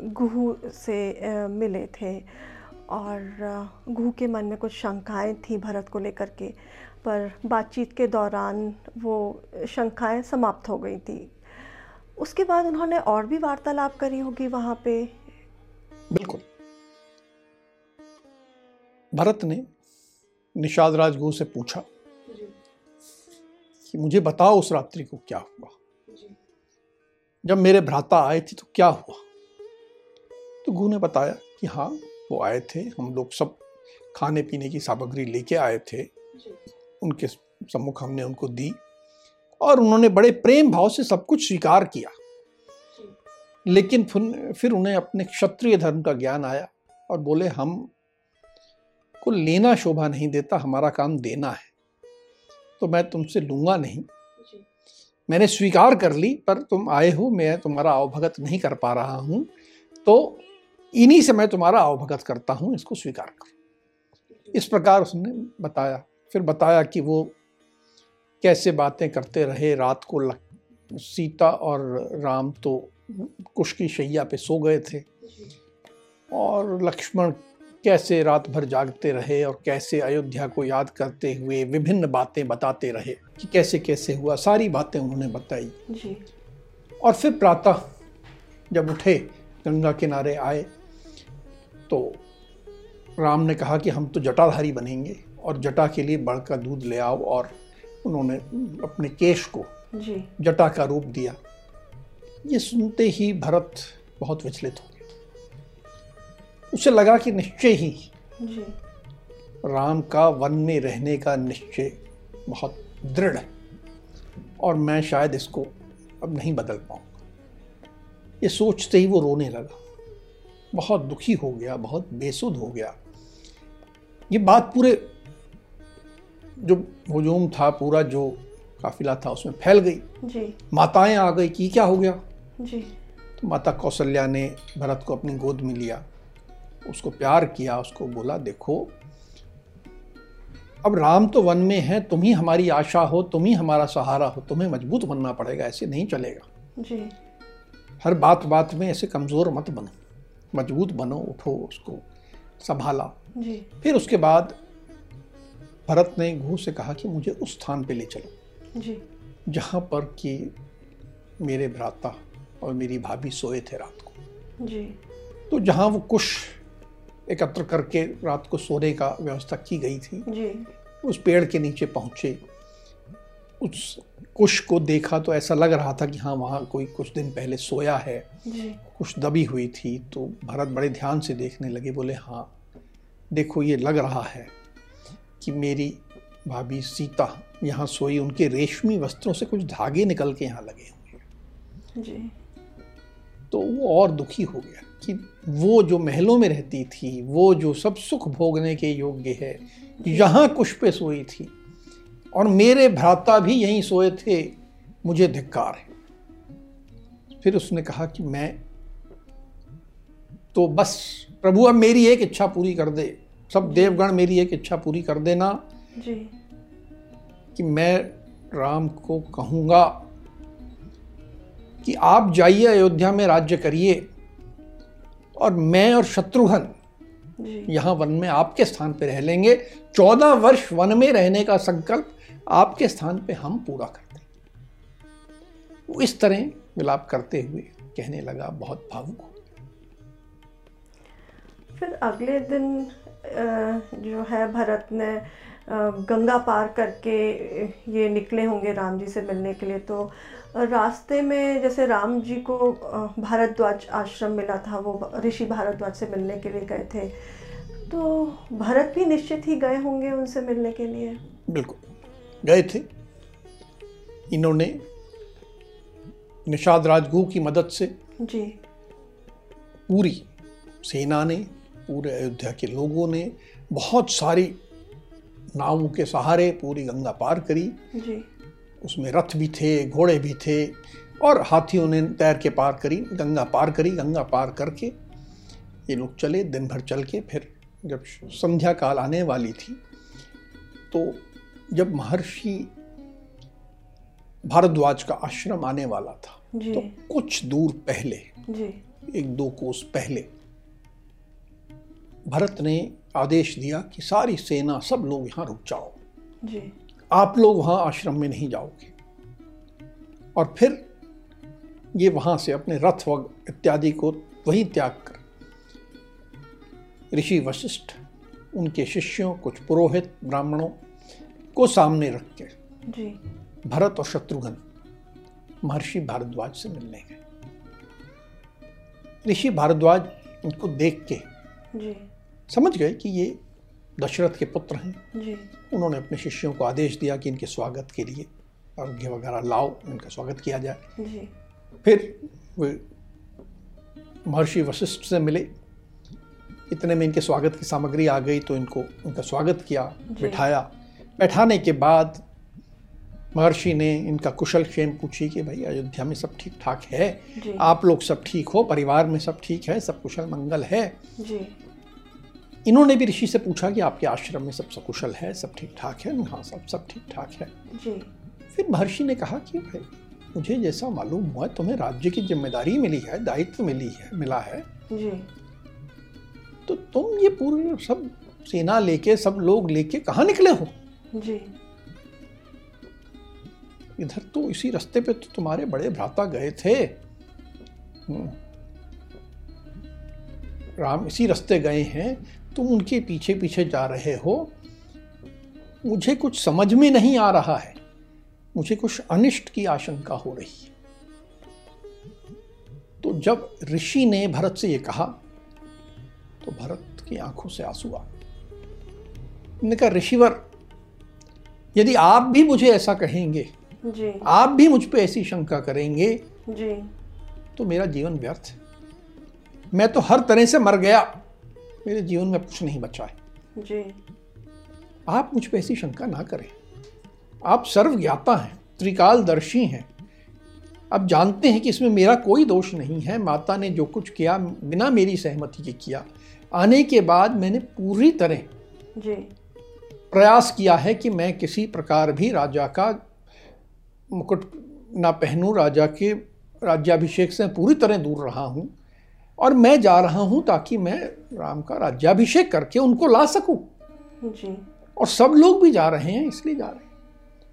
गुहू से मिले थे और गुहू के मन में कुछ शंकाएँ थी भरत को लेकर के। पर बातचीत के दौरान वो शंकाएँ समाप्त हो गई थी। उसके बाद उन्होंने और भी वार्तालाप करी होगी वहाँ पे। बिल्कुल। भरत ने निषाद राजगुरु से पूछा कि मुझे बताओ उस रात्रि को क्या हुआ? जब मेरे भ्राता आए थे तो क्या हुआ? तो गुरु ने बताया कि हाँ वो आए थे हम लोग सब खाने पीने की सामग्री लेके आए थे। उनके सम्मुख हमने उनको दी और उन्होंने बड़े प्रेम भाव से सब कुछ स्वीकार किया। लेकिन फिर फिर उन्हें अपने क्षत्रिय धर्म का ज्ञान आया और बोले हम को लेना शोभा नहीं देता हमारा काम देना है। तो मैं तुमसे लूँगा नहीं। मैंने स्वीकार कर ली पर तुम आए हो मैं तुम्हारा अवभगत नहीं कर पा रहा हूँ। तो इन्हीं से मैं तुम्हारा अवभगत करता हूँ इसको स्वीकार करो। इस प्रकार उसने बताया फिर बताया कि वो कैसे बातें करते रहे रात को लक- सीता और राम तो कुश की शैया पे सो गए थे। और लक्ष्मण कैसे रात भर जागते रहे और कैसे अयोध्या को याद करते हुए विभिन्न बातें बताते रहे कि कैसे कैसे हुआ सारी बातें उन्होंने बताई। जी। और फिर प्रातः जब उठे गंगा किनारे आए तो राम ने कहा कि हम तो जटाधारी बनेंगे और जटा के लिए बड़ का दूध ले आओ और उन्होंने अपने केश को जी। जटा का रूप दिया। ये सुनते ही भरत बहुत विचलित हो गया उसे लगा कि निश्चय ही जी। राम का वन में रहने का निश्चय बहुत दृढ़ है और मैं शायद इसको अब नहीं बदल पाऊँगा ये सोचते ही वो रोने लगा। बहुत दुखी हो गया बहुत बेसुध हो गया। ये बात पूरे जो हजूम था पूरा जो काफिला था उसमें फैल गई। जी। माताएँ आ गई कि क्या हो गया? जी। तो माता कौशल्या ने भरत को अपनी गोद में लिया उसको प्यार किया उसको बोला देखो अब राम तो वन में है तुम ही हमारी आशा हो तुम ही हमारा सहारा हो तुम्हें मज़बूत बनना पड़ेगा ऐसे नहीं चलेगा। जी। हर बात बात में ऐसे कमज़ोर मत बनो। मज़बूत बनो उठो उसको संभाला। जी। फिर उसके बाद भरत ने घू से कहा कि मुझे उस स्थान पे ले चलो। जी। जहाँ पर कि मेरे भ्राता और मेरी भाभी सोए थे रात को। जी। तो जहाँ वो कुश एकत्र करके रात को सोने का व्यवस्था की गई थी जी। उस पेड़ के नीचे पहुँचे। उस कुश को देखा तो ऐसा लग रहा था कि हाँ वहाँ कोई कुछ दिन पहले सोया है। कुछ दबी हुई थी तो भरत बड़े ध्यान से देखने लगे बोले हाँ देखो ये लग रहा है कि मेरी भाभी सीता यहाँ सोई उनके रेशमी वस्त्रों से कुछ धागे निकल के यहाँ लगे हुए जी। तो वो और दुखी हो गया कि वो जो महलों में रहती थी वो जो सब सुख भोगने के योग्य है यहाँ कुश पे सोई थी। और मेरे भ्राता भी यहीं सोए थे मुझे धिक्कार है। फिर उसने कहा कि मैं तो बस प्रभु अब मेरी एक इच्छा पूरी कर दे। सब देवगण मेरी एक इच्छा पूरी कर देना। जी। कि मैं राम को कहूँगा कि आप जाइए अयोध्या में राज्य करिए। और मैं और शत्रुघ्न यहाँ वन में आपके स्थान पर रह लेंगे। चौदह वर्ष वन में रहने का संकल्प आपके स्थान पर हम पूरा कर देंगे। वो इस तरह मिलाप करते हुए कहने लगा बहुत भावुक हो फिर अगले दिन जो है भरत ने गंगा पार करके ये निकले होंगे राम जी से मिलने के लिए। तो रास्ते में जैसे राम जी को भारद्वाज आश्रम मिला था वो ऋषि भारद्वाज से मिलने के लिए गए थे। तो भरत भी निश्चित ही गए होंगे उनसे मिलने के लिए। बिल्कुल गए थे। इन्होंने निषाद राजगुह की मदद से जी। पूरी सेना ने पूरे अयोध्या के लोगों ने बहुत सारी नावों के सहारे पूरी गंगा पार करी। जी। उसमें रथ भी थे घोड़े भी थे और हाथियों ने तैर के पार करी गंगा पार करी गंगा पार करके ये लोग चले दिन भर चल के फिर जब संध्या काल आने वाली थी तो जब महर्षि भारद्वाज का आश्रम आने वाला था तो कुछ दूर पहले जी। एक दो कोस पहले भरत ने आदेश दिया कि सारी सेना सब लोग यहाँ रुक जाओ। जी। आप लोग वहाँ आश्रम में नहीं जाओगे। और फिर ये वहाँ से अपने रथ व इत्यादि को वहीं त्याग कर ऋषि वशिष्ठ उनके शिष्यों कुछ पुरोहित ब्राह्मणों को सामने रख के जी। भरत और शत्रुघ्न महर्षि भारद्वाज से मिलने गए। ऋषि भारद्वाज उनको देख के जी। समझ गए कि ये दशरथ के पुत्र हैं। जी। उन्होंने अपने शिष्यों को आदेश दिया कि इनके स्वागत के लिए अर्घ्य वगैरह लाओ इनका स्वागत किया जाए। जी। फिर वे महर्षि वशिष्ठ से मिले। इतने में इनके स्वागत की सामग्री आ गई तो इनको उनका स्वागत किया। बिठाया। बैठाने के बाद महर्षि ने इनका कुशल क्षेम पूछी कि भाई अयोध्या में सब ठीक ठाक है आप लोग सब ठीक हो? परिवार में सब ठीक है? सब कुशल मंगल है? जी। इन्होंने भी ऋषि से पूछा कि आपके आश्रम में सब सकुशल है सब ठीक ठाक है? हाँ सब सब ठीक ठाक है। जी। फिर महर्षि ने कहा कि भाई मुझे जैसा मालूम हुआ तुम्हें राज्य की ज़िम्मेदारी मिली है दायित्व मिली है मिला है। जी। तो तुम ये पूरे सब सेना लेके सब लोग लेके कहाँ निकले हो? जी। इधर तो इसी रास्ते पे तो तुम्हारे बड़े भ्राता गए थे। हम्म। राम इसी रास्ते गए हैं। तुम उनके पीछे पीछे जा रहे हो। मुझे कुछ समझ में नहीं आ रहा है। मुझे कुछ अनिष्ट की आशंका हो रही है। तो जब ऋषि ने भरत से यह कहा तो भरत की आँखों से आँसू आ। उन्होंने कहा ऋषिवर यदि आप भी मुझे ऐसा कहेंगे जी। आप भी मुझ पे ऐसी शंका करेंगे जी। तो मेरा जीवन व्यर्थ है। मैं तो हर तरह से मर गया। मेरे जीवन में कुछ नहीं बचा है। जी। आप मुझ पे ऐसी शंका ना करें। आप सर्वज्ञाता हैं त्रिकालदर्शी हैं। अब जानते हैं कि इसमें मेरा कोई दोष नहीं है। माता ने जो कुछ किया बिना मेरी सहमति के किया। आने के बाद मैंने पूरी तरह जी। प्रयास किया है कि मैं किसी प्रकार भी राजा का मुकुट ना पहनूं। राजा के राज्याभिषेक से पूरी तरह दूर रहा हूँ। और मैं जा रहा हूँ ताकि मैं राम का राज्याभिषेक करके उनको ला सकूँ। जी। और सब लोग भी जा रहे हैं इसलिए जा रहे हैं।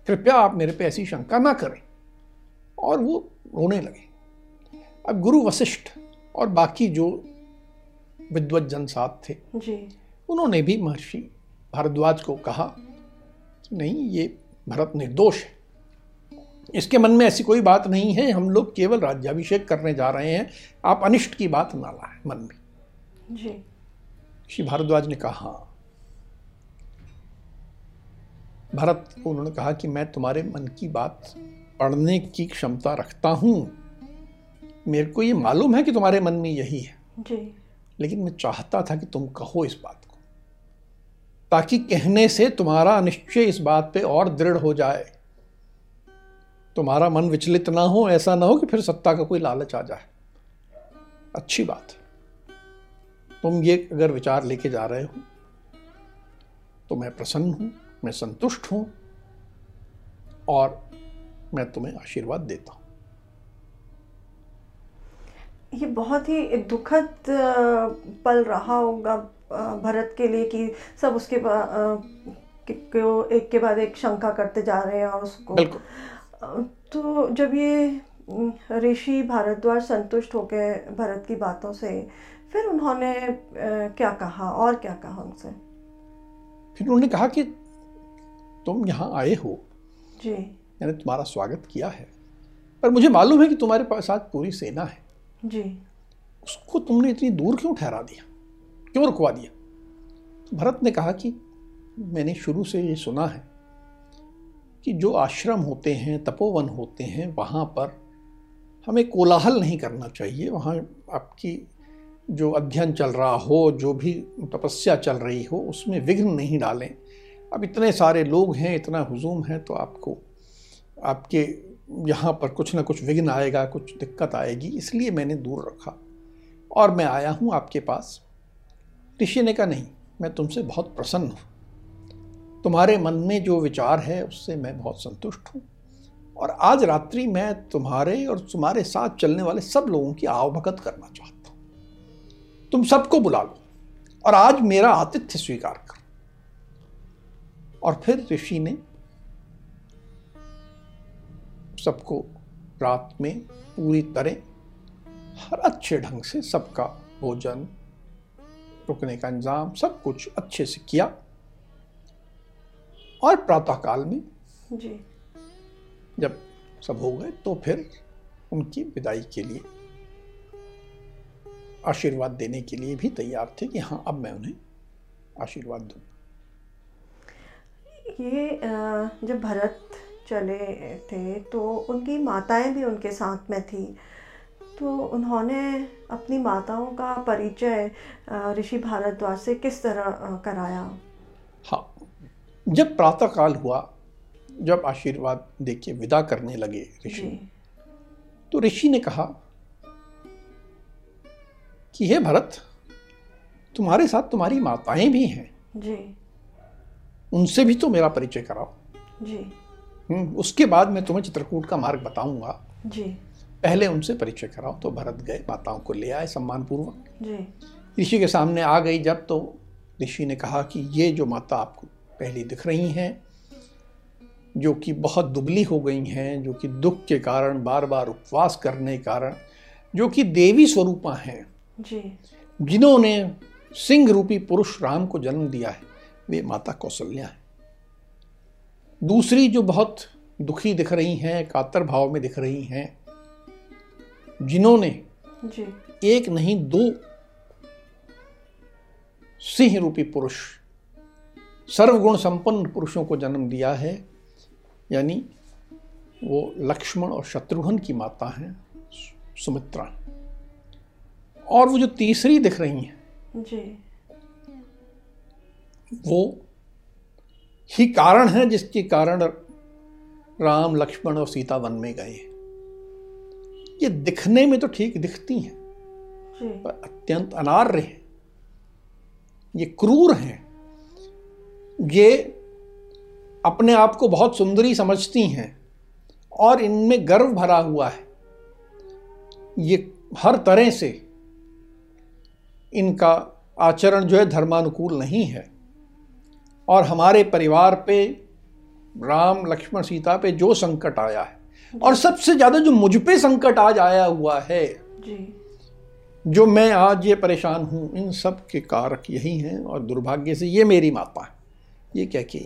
कृपया आप मेरे पे ऐसी शंका ना करें। और वो रोने लगे। अब गुरु वशिष्ठ और बाकी जो विद्वत जन साथ थे जी। उन्होंने भी महर्षि भारद्वाज को कहा कि नहीं ये भरत निर्दोष है। इसके मन में ऐसी कोई बात नहीं है। हम लोग केवल राज्याभिषेक करने जा रहे हैं। आप अनिष्ट की बात ना लाए मन में। जी। श्री भारद्वाज ने कहा भरत को उन्होंने कहा कि मैं तुम्हारे मन की बात पढ़ने की क्षमता रखता हूँ। मेरे को ये मालूम है कि तुम्हारे मन में यही है। जी। लेकिन मैं चाहता था कि तुम कहो इस बात को ताकि कहने से तुम्हारा निश्चय इस बात पे और दृढ़ हो जाए। तुम्हारा मन विचलित ना हो ऐसा ना हो कि फिर सत्ता का कोई लालच आ जाए। अच्छी बात। है तुम ये अगर विचार लेके जा रहे हो तो मैं प्रसन्न हूँ मैं संतुष्ट हूँ और मैं तुम्हें आशीर्वाद देता हूँ। ये बहुत ही दुखद पल रहा होगा भरत के लिए कि सब उसके को एक के बाद एक शंका करते जा रहे हैं और उसको बिल्कुल। तो जब ये ऋषि भारद्वाज संतुष्ट हो गए भरत की बातों से फिर उन्होंने क्या कहा और क्या कहा उनसे? फिर उन्होंने कहा कि तुम यहाँ आए हो। जी। मैंने तुम्हारा स्वागत किया है। पर मुझे मालूम है कि तुम्हारे पास आज पूरी सेना है। जी। उसको तुमने इतनी दूर क्यों ठहरा दिया? क्यों रुकवा दिया? तो भरत ने कहा कि मैंने शुरू से ये सुना है कि जो आश्रम होते हैं, तपोवन होते हैं, वहाँ पर हमें कोलाहल नहीं करना चाहिए। वहाँ आपकी जो अध्ययन चल रहा हो, जो भी तपस्या चल रही हो, उसमें विघ्न नहीं डालें। अब इतने सारे लोग हैं, इतना हुजूम है तो आपको, आपके यहाँ पर कुछ ना कुछ विघ्न आएगा, कुछ दिक्कत आएगी, इसलिए मैंने दूर रखा। और मैं आया हूँ आपके पास। ऋषि ने कहा, नहीं, मैं तुमसे बहुत प्रसन्न हूँ। तुम्हारे मन में जो विचार है, उससे मैं बहुत संतुष्ट हूँ। और आज रात्रि मैं तुम्हारे और तुम्हारे साथ चलने वाले सब लोगों की आवभगत करना चाहता हूँ। तुम सबको बुला लो और आज मेरा आतिथ्य स्वीकार करो। और फिर ऋषि ने सबको रात में पूरी तरह हर अच्छे ढंग से सबका भोजन, रुकने का इंतज़ाम, सब कुछ अच्छे से किया। और प्रातःकाल में जी। जब सब हो गए तो फिर उनकी विदाई के लिए आशीर्वाद देने के लिए भी तैयार थे कि हाँ अब मैं उन्हें आशीर्वाद दूँ। ये जब भरत चले थे तो उनकी माताएँ भी उनके साथ में थी। तो उन्होंने अपनी माताओं का परिचय ऋषि भारद्वाज से किस तरह कराया? हाँ जब प्रातःकाल हुआ जब आशीर्वाद दे के विदा करने लगे ऋषि तो ऋषि ने कहा कि हे भरत तुम्हारे साथ तुम्हारी माताएँ भी हैं। जी। उनसे भी तो मेरा परिचय कराओ। जी। हम्म, उसके बाद मैं तुम्हें चित्रकूट का मार्ग बताऊँगा। जी। पहले उनसे परिचय कराओ तो भरत गए माताओं को ले आए सम्मान पूर्वक ऋषि के सामने आ गई जब तो ऋषि ने कहा कि ये जो माता आपको पहली दिख रही हैं जो कि बहुत दुबली हो गई हैं जो कि दुख के कारण बार बार उपवास करने के कारण जो कि देवी स्वरूपा हैं। जिन्होंने सिंह रूपी पुरुष राम को जन्म दिया है वे माता कौशल्या हैं। दूसरी जो बहुत दुखी दिख रही हैं कातर भाव में दिख रही हैं जिन्होंने एक नहीं दो सिंह रूपी पुरुष सर्वगुण संपन्न पुरुषों को जन्म दिया है यानी वो लक्ष्मण और शत्रुघ्न की माता हैं सुमित्रा। और वो जो तीसरी दिख रही हैं जी। वो ही कारण है जिसके कारण राम लक्ष्मण और सीता वन में गए। ये दिखने में तो ठीक दिखती हैं पर अत्यंत अनार्य हैं। ये क्रूर हैं। ये अपने आप को बहुत सुंदरी समझती हैं और इनमें गर्व भरा हुआ है। ये हर तरह से इनका आचरण जो है धर्मानुकूल नहीं है। और हमारे परिवार पे राम लक्ष्मण सीता पे जो संकट आया है और सबसे ज़्यादा जो मुझ पे संकट आज आया हुआ है जी। जो मैं आज ये परेशान हूँ इन सब के कारक यही हैं और दुर्भाग्य से ये मेरी माता है। ये क्या कि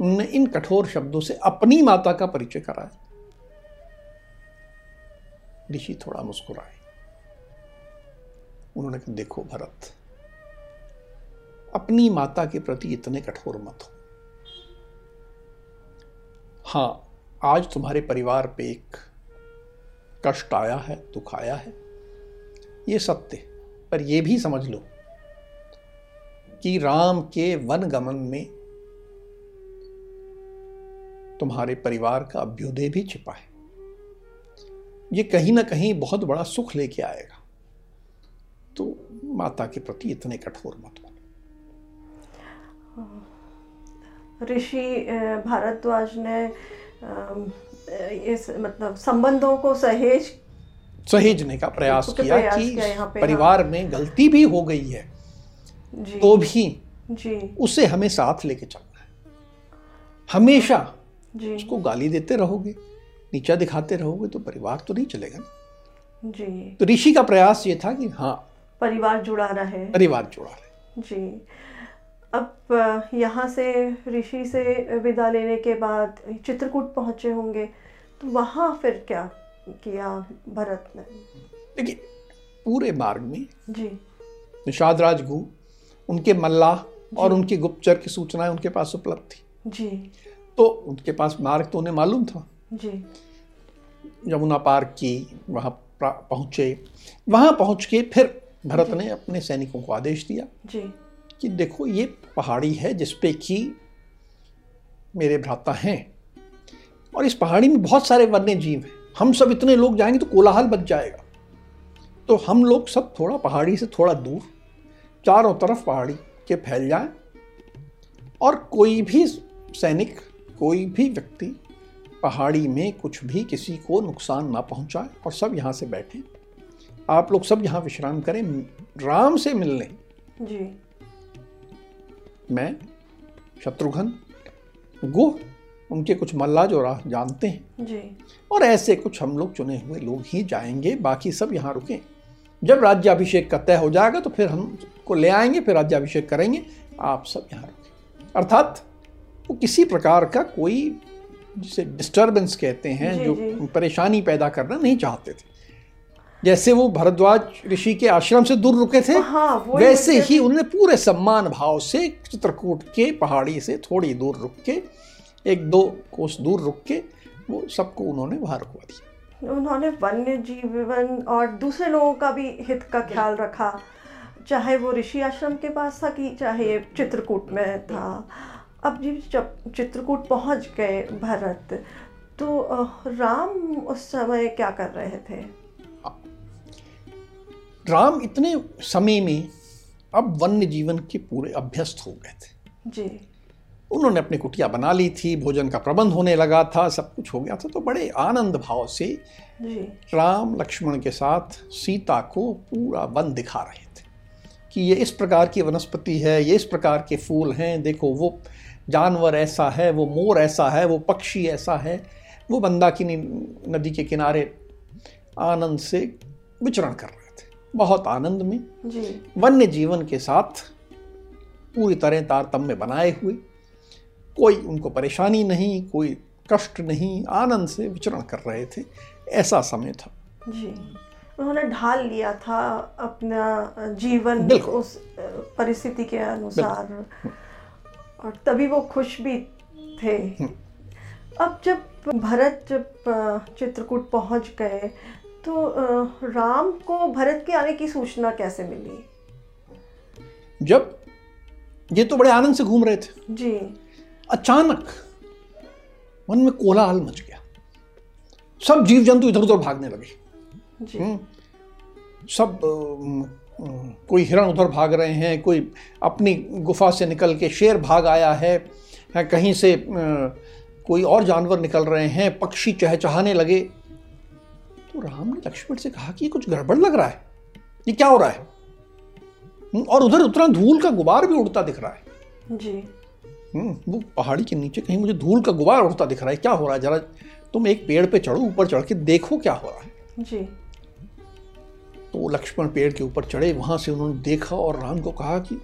उन्होंने इन कठोर शब्दों से अपनी माता का परिचय कराया। ऋषि थोड़ा मुस्कुराए। उन्होंने कहा, देखो भरत, अपनी माता के प्रति इतने कठोर मत हो। हाँ आज तुम्हारे परिवार पे एक कष्ट आया है, दुख आया है। ये सत्य पर यह भी समझ लो कि राम के वन गमन में तुम्हारे परिवार का अभ्युदय भी छिपा है। ये कहीं ना कहीं बहुत बड़ा सुख लेके आएगा। तो माता के प्रति इतने कठोर मत हो ऋषि भारद्वाज ने इस मतलब संबंधों को सहेज सहेजने का प्रयास किया प्रयास कि किया परिवार हाँ। में गलती भी हो गई है। तो भी जी। उसे हमें साथ लेके चलना है। हमेशा जी। उसको गाली देते रहोगे नीचा दिखाते रहोगे तो परिवार तो नहीं चलेगा ना। जी। तो ऋषि का प्रयास ये था कि हाँ परिवार जुड़ा रहे परिवार जुड़ा रहे जी। अब यहाँ से ऋषि से विदा लेने के बाद चित्रकूट पहुँचे होंगे तो वहाँ फिर क्या किया भरत ने? देखिए पूरे मार्ग में जी। निषाद राज गु उनके मल्लाह और उनकी गुप्तचर की सूचनाएँ उनके पास उपलब्ध थी। जी। तो उनके पास मार्ग तो उन्हें मालूम था। जी। यमुना पार की वहाँ पहुँचे। वहाँ पहुँच के फिर भरत ने अपने सैनिकों को आदेश दिया जी। कि देखो ये पहाड़ी है जिसपे कि मेरे भ्राता हैं। और इस पहाड़ी में बहुत सारे वन्य जीव हैं। हम सब इतने लोग जाएँगे तो कोलाहल बच जाएगा। तो हम लोग सब थोड़ा पहाड़ी से थोड़ा दूर चारों तरफ़ पहाड़ी के फैल जाए और कोई भी सैनिक कोई भी व्यक्ति पहाड़ी में कुछ भी किसी को नुकसान ना पहुँचाए और सब यहाँ से बैठे। आप लोग सब यहाँ विश्राम करें राम से मिलने। जी। मैं शत्रुघ्न गुह उनके कुछ मल्ला जो राह जानते हैं। जी। और ऐसे कुछ हम लोग चुने हुए लोग ही जाएँगे बाकी सब यहाँ रुकें। जब राज्याभिषेक का तय हो जाएगा तो फिर हम को ले आएँगे फिर राज्याभिषेक करेंगे। आप सब यहाँ रुकें अर्थात वो किसी प्रकार का कोई जिसे डिस्टरबेंस कहते हैं जी, जो जी। परेशानी पैदा करना नहीं चाहते थे। जैसे वो भरद्वाज ऋषि के आश्रम से दूर रुके थे हाँ, वैसे ही उन्होंने पूरे सम्मान भाव से चित्रकूट के पहाड़ी से थोड़ी दूर रुक के एक दो कोस दूर रुक के वो सबको उन्होंने वहाँ रुकवा दिया। उन्होंने वन्य जीवन और दूसरे लोगों का भी हित का ख्याल रखा। चाहे वो ऋषि आश्रम के पास था कि चाहे चित्रकूट में था। अब जी जब चित्रकूट पहुँच गए भरत तो राम उस समय क्या कर रहे थे? राम इतने समय में अब वन्य जीवन के पूरे अभ्यस्त हो गए थे। जी। उन्होंने अपनी कुटिया बना ली थी भोजन का प्रबंध होने लगा था सब कुछ हो गया था तो बड़े आनंद भाव से जी। राम लक्ष्मण के साथ सीता को पूरा वन दिखा रहे थे। कि ये इस प्रकार की वनस्पति है ये इस प्रकार के फूल हैं देखो वो जानवर ऐसा है वो मोर ऐसा है वो पक्षी ऐसा है वो मंदाकिनी नदी के किनारे आनंद से विचरण कर रहे थे। बहुत आनंद में। जी। वन्य जीवन के साथ पूरी तरह तारतम्य बनाए हुए। कोई उनको परेशानी नहीं कोई कष्ट नहीं आनंद से विचरण कर रहे थे। ऐसा समय था। जी। उन्होंने ढाल लिया था अपना जीवन उस परिस्थिति के अनुसार। और तभी वो खुश भी थे। अब जब भरत जब चित्रकूट पहुँच गए तो राम को भरत के आने की सूचना कैसे मिली? जब ये तो बड़े आनंद से घूम रहे थे। जी। अचानक मन में कोलाहल मच गया। सब जीव जंतु इधर उधर भागने लगे। हम्म, सब अम, अम, कोई हिरण उधर भाग रहे हैं कोई अपनी गुफा से निकल के शेर भाग आया है है, कहीं से कोई और जानवर निकल रहे हैं पक्षी चहचहाने लगे। तो राम ने लक्ष्मण से कहा कि ये कुछ गड़बड़ लग रहा है। ये क्या हो रहा है? हम्म, और उधर उतना धूल का गुबार भी उड़ता दिख रहा है। जी। हम्म, वो पहाड़ी के नीचे कहीं मुझे धूल का गुबार उड़ता दिख रहा है। क्या हो रहा है? जरा तुम एक पेड़ पे चढ़ो ऊपर चढ़ के देखो क्या हो रहा है। जी। तो वो लक्ष्मण पेड़ के ऊपर चढ़े वहाँ से उन्होंने देखा और राम को कहा कि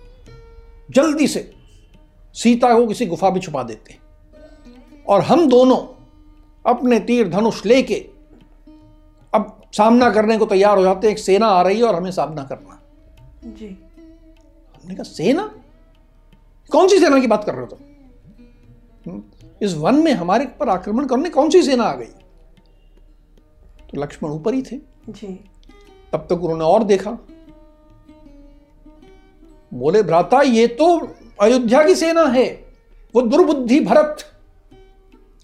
जल्दी से सीता को किसी गुफा में छुपा देते हैं। और हम दोनों अपने तीर धनुष लेके अब सामना करने को तैयार हो जाते हैं। एक सेना आ रही है और हमें सामना करना। जी। हमने कहा सेना? कौन सी सेना की बात कर रहे हो तुम? हम्म, इस वन में हमारे पर आक्रमण करने कौन सी सेना आ गई? तो लक्ष्मण ऊपर ही थे। जी। तब तक उन्होंने और देखा। बोले भ्राता ये तो अयोध्या की सेना है। वो दुर्बुद्धि भरत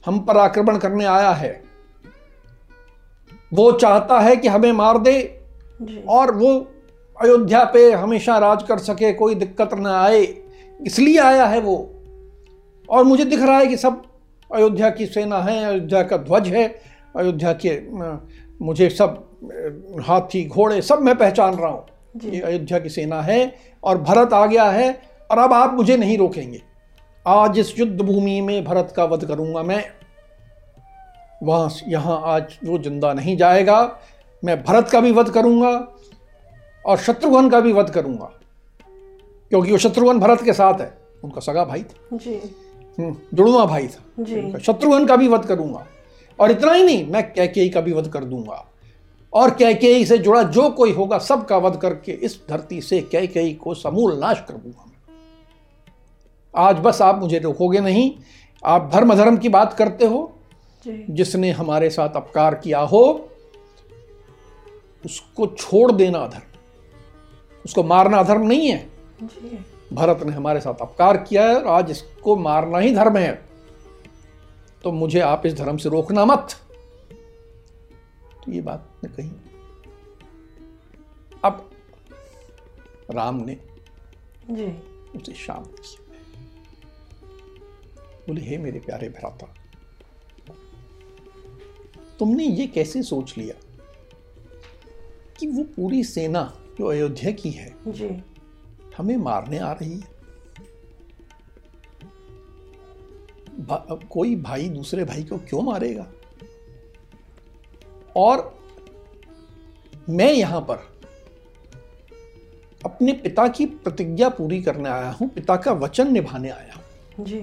हम पर आक्रमण करने आया है। वो चाहता है कि हमें मार दे और वो अयोध्या पे हमेशा राज कर सके कोई दिक्कत ना आए। इसलिए आया है वो। और मुझे दिख रहा है कि सब अयोध्या की सेना है अयोध्या का ध्वज है अयोध्या के मुझे सब हाथी घोड़े सब मैं पहचान रहा हूँ ये अयोध्या की सेना है और भरत आ गया है और अब आप मुझे नहीं रोकेंगे। आज इस युद्ध भूमि में भरत का वध करूँगा मैं। वहाँ यहाँ आज वो ज़िंदा नहीं जाएगा। मैं भरत का भी वध करूँगा और शत्रुघ्न का भी वध करूँगा। क्योंकि वो शत्रुघ्न भरत के साथ है। उनका सगा भाई था। जी। हम्म, जुड़वा भाई था। शत्रुघ्न का भी वध करूँगा। और इतना ही नहीं मैं कैकेयी का भी वध कर दूँगा। और कैकेयी से जुड़ा जो कोई होगा सबका वध करके इस धरती से कैकेयी को समूल नाश कर दूँगा मैं। आज बस आप मुझे रोकोगे नहीं आप धर्म धर्म की बात करते हो जी। जिसने हमारे साथ अपकार किया हो उसको छोड़ देना अधर्म। उसको मारना अधर्म नहीं है। जी। भरत ने हमारे साथ अपकार किया है और आज इसको मारना ही धर्म है। तो मुझे आप इस धर्म से रोकना मत। तो ये बात ने कही। अब राम ने जी। उसे शांत किया। बोले हे मेरे प्यारे भ्राता तुमने ये कैसे सोच लिया कि वो पूरी सेना जो अयोध्या की है जी। हमें मारने आ रही है? भा, कोई भाई दूसरे भाई को क्यों मारेगा? और मैं यहाँ पर अपने पिता की प्रतिज्ञा पूरी करने आया हूँ पिता का वचन निभाने आया हूँ। जी।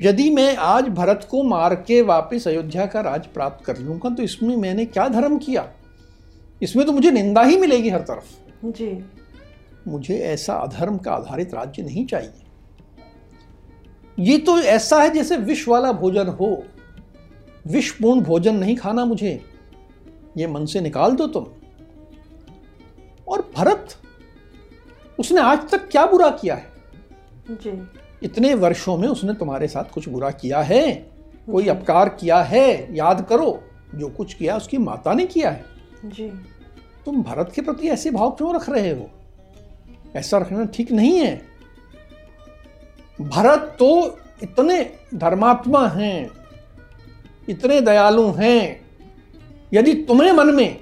यदि मैं आज भरत को मार के वापस अयोध्या का राज प्राप्त कर लूँगा तो इसमें मैंने क्या धर्म किया? इसमें तो मुझे निंदा ही मिलेगी हर तरफ़। जी। मुझे ऐसा अधर्म का आधारित राज्य नहीं चाहिए। ये तो ऐसा है जैसे विष वाला भोजन हो। विषपूर्ण भोजन नहीं खाना मुझे। ये मन से निकाल दो तुम। और भरत उसने आज तक क्या बुरा किया है? जी। इतने वर्षों में उसने तुम्हारे साथ कुछ बुरा किया है। कोई अपकार किया है? याद करो जो कुछ किया उसकी माता ने किया है। जी। तुम भरत के प्रति ऐसे भाव क्यों रख रहे हो? ऐसा रखना ठीक नहीं है। भरत तो इतने धर्मात्मा हैं इतने दयालु हैं यदि तुम्हें मन में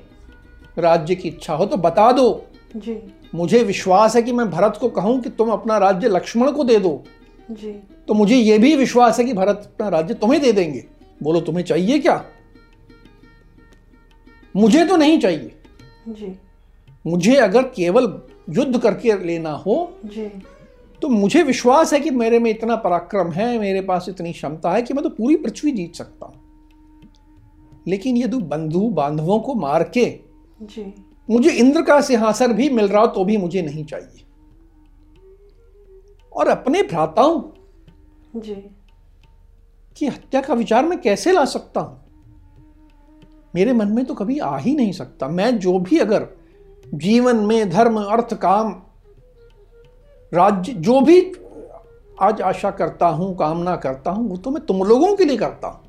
राज्य की इच्छा हो तो बता दो। जी। मुझे विश्वास है कि मैं भरत को कहूँ कि तुम अपना राज्य लक्ष्मण को दे दो। जी। तो मुझे यह भी विश्वास है कि भरत अपना राज्य तुम्हें दे देंगे। बोलो तुम्हें चाहिए क्या? मुझे तो नहीं चाहिए। जी। मुझे अगर केवल युद्ध करके लेना हो जी। तो मुझे विश्वास है कि मेरे में इतना पराक्रम है मेरे पास इतनी क्षमता है कि मैं तो पूरी पृथ्वी जीत सकता हूँ। लेकिन यदि बंधु बांधवों को मार के जी। मुझे इंद्र का सिंहासन भी मिल रहा हो तो भी मुझे नहीं चाहिए। और अपने भ्राताओं की हत्या का विचार मैं कैसे ला सकता हूँ? मेरे मन में तो कभी आ ही नहीं सकता। मैं जो भी अगर जीवन में धर्म अर्थ काम राज्य जो भी आज आशा करता हूँ कामना करता हूँ वो तो मैं तुम लोगों के लिए करता हूँ।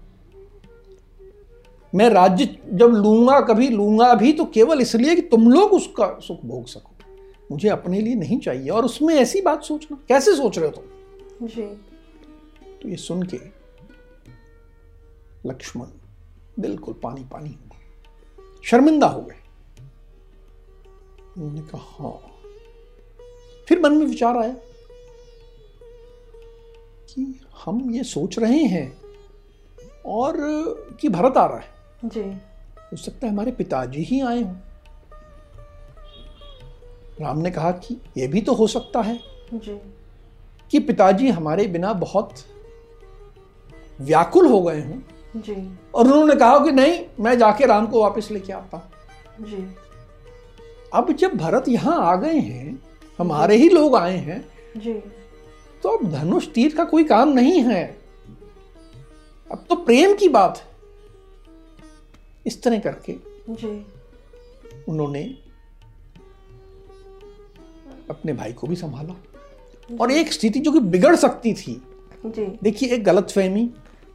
मैं राज्य जब लूँगा कभी लूँगा भी तो केवल इसलिए कि तुम लोग उसका सुख भोग सको। मुझे अपने लिए नहीं चाहिए और उसमें ऐसी बात सोचना। कैसे सोच रहे हो तुम? जी। तो ये सुन के लक्ष्मण बिल्कुल पानी पानी हो गए। शर्मिंदा हो गए। उन्होंने कहा हाँ फिर मन में विचार आया कि हम ये सोच रहे हैं और कि भरत आ रहा है। जी। हो सकता है हमारे पिताजी ही आए हों। राम ने कहा कि यह भी तो हो सकता है जी। कि पिताजी हमारे बिना बहुत व्याकुल हो गए हों। और उन्होंने कहा कि नहीं मैं जाके राम को वापस लेके आता। जी। अब जब भरत यहाँ आ गए हैं हमारे ही लोग आए हैं। जी। तो अब धनुष तीर का कोई काम नहीं है। अब तो प्रेम की बात है। इस तरह करके जी। उन्होंने अपने भाई को भी संभाला। और एक स्थिति जो कि बिगड़ सकती थी। देखिए एक गलत फहमी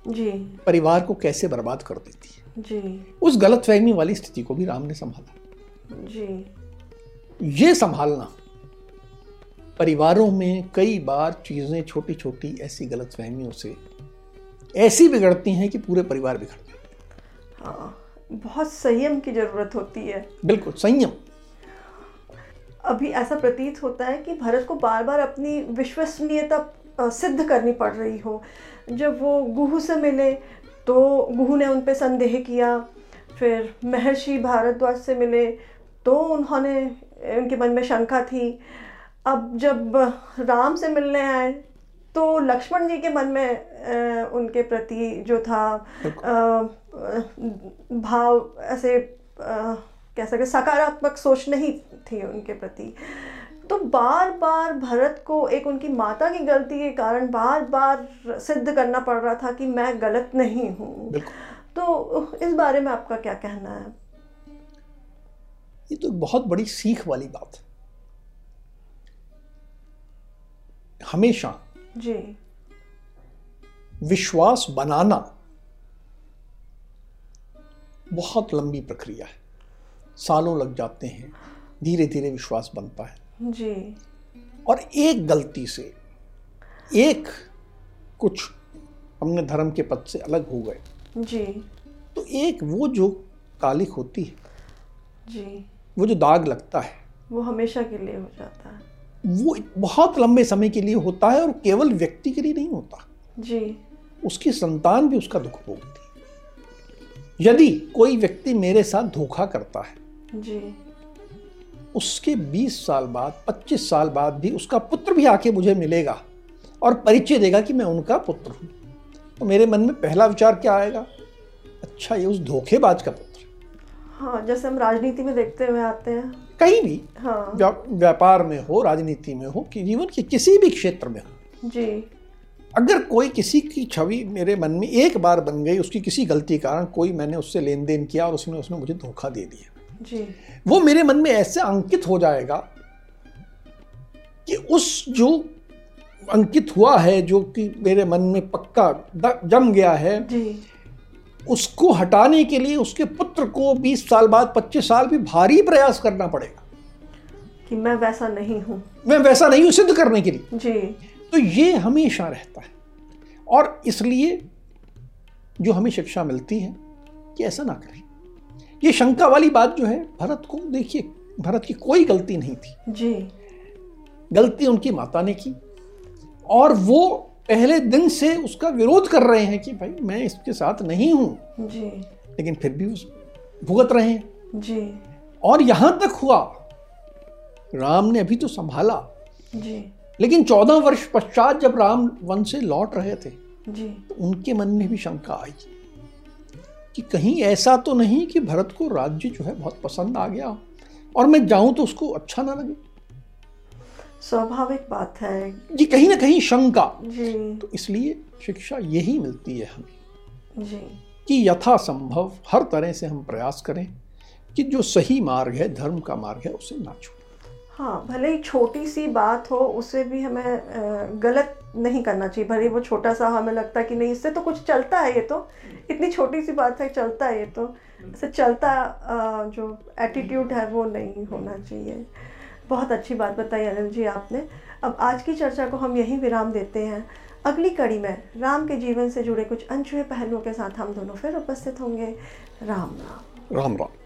जी। परिवार को कैसे बर्बाद कर देती है। जी। उस गलत फहमी वाली स्थिति को भी राम ने संभाला। जी। ये संभालना परिवारों में कई बार चीज़ें छोटी छोटी ऐसी गलत फहमियों से ऐसी बिगड़ती हैं कि पूरे परिवार बिगड़ जाते हाँ। बहुत संयम की ज़रूरत होती है। बिल्कुल संयम। अभी ऐसा प्रतीत होता है कि भारत को बार बार अपनी विश्वसनीयता सिद्ध करनी पड़ रही हो। जब वो गुहू से मिले तो गुहू ने उन पर संदेह किया। फिर महर्षि भारद्वाज से मिले तो उन्होंने उनके मन में शंका थी अब जब राम से मिलने आए तो लक्ष्मण जी के मन में अ, उनके प्रति जो था अ, भाव ऐसे अ, कह सकते सकारात्मक सोच नहीं थी उनके प्रति। तो बार बार भरत को एक उनकी माता की गलती के कारण बार बार सिद्ध करना पड़ रहा था कि मैं गलत नहीं हूँ। तो इस बारे में आपका क्या कहना है? ये तो बहुत बड़ी सीख वाली बात है। हमेशा जी। विश्वास बनाना बहुत लंबी प्रक्रिया है। सालों लग जाते हैं धीरे धीरे विश्वास बनता है। जी। और एक गलती से एक कुछ हमने धर्म के पद से अलग हो गए। जी। तो एक वो जो कालिक होती है जी। वो जो दाग लगता है वो हमेशा के लिए हो जाता है। वो बहुत लंबे समय के लिए होता है और केवल व्यक्ति के लिए नहीं होता। जी। उसकी संतान भी उसका दुख भोगती यदि कोई व्यक्ति मेरे साथ धोखा करता है जी। उसके 20 साल बाद 25 साल बाद भी उसका पुत्र भी आके मुझे मिलेगा और परिचय देगा कि मैं उनका पुत्र हूँ। तो मेरे मन में पहला विचार क्या आएगा? अच्छा ये उस धोखेबाज का पुत्र हाँ जैसे हम राजनीति में देखते हुए आते हैं। कहीं भी हाँ। व्यापार में हो राजनीति में हो कि जीवन के किसी भी क्षेत्र में हो। जी। अगर कोई किसी की छवि मेरे मन में एक बार बन गई उसकी किसी गलती के कारण कोई मैंने उससे लेन देन किया और उसने उसने मुझे धोखा दे दिया। जी। वो मेरे मन में ऐसे अंकित हो जाएगा कि उस जो अंकित हुआ है जो कि मेरे मन में पक्का जम गया है जी। उसको हटाने के लिए उसके पुत्र को 20 साल बाद 25 साल भी भारी प्रयास करना पड़ेगा। कि मैं वैसा नहीं हूँ। मैं वैसा नहीं हूँ सिद्ध करने के लिए। जी। तो ये हमेशा रहता है। और इसलिए जो हमें शिक्षा मिलती है कि ऐसा ना करें। ये शंका वाली बात जो है भरत को देखिए भरत की कोई गलती नहीं थी। जी। गलती उनकी माता ने की। और वो पहले दिन से उसका विरोध कर रहे हैं कि भाई मैं इसके साथ नहीं हूँ। जी। लेकिन फिर भी उस भुगत रहे हैं। जी। और यहाँ तक हुआ। राम ने अभी तो संभाला। जी। लेकिन चौदह वर्ष पश्चात जब राम वन से लौट रहे थे जी। तो उनके मन में भी शंका आई कि कहीं ऐसा तो नहीं कि भरत को राज्य जो है बहुत पसंद आ गया और मैं जाऊँ तो उसको अच्छा ना लगे। स्वाभाविक बात है। ये कहीं ना कहीं शंका। जी। तो इसलिए शिक्षा यही मिलती है हमें जी। कि यथासंभव हर तरह से हम प्रयास करें कि जो सही मार्ग है धर्म का मार्ग है उसे ना छोड़ें। हाँ भले ही छोटी सी बात हो उसे भी हमें गलत नहीं करना चाहिए। भले वो छोटा सा हमें लगता है कि नहीं इससे तो कुछ चलता है ये तो। इतनी छोटी सी बात है चलता है ये तो। इससे चलता जो एटीट्यूड है वो नहीं होना चाहिए। बहुत अच्छी बात बताई अनिल जी आपने। अब आज की चर्चा को हम यहीं विराम देते हैं। अगली कड़ी में राम के जीवन से जुड़े कुछ अनछुए पहलुओं के साथ हम दोनों फिर उपस्थित होंगे। राम राम। राम राम।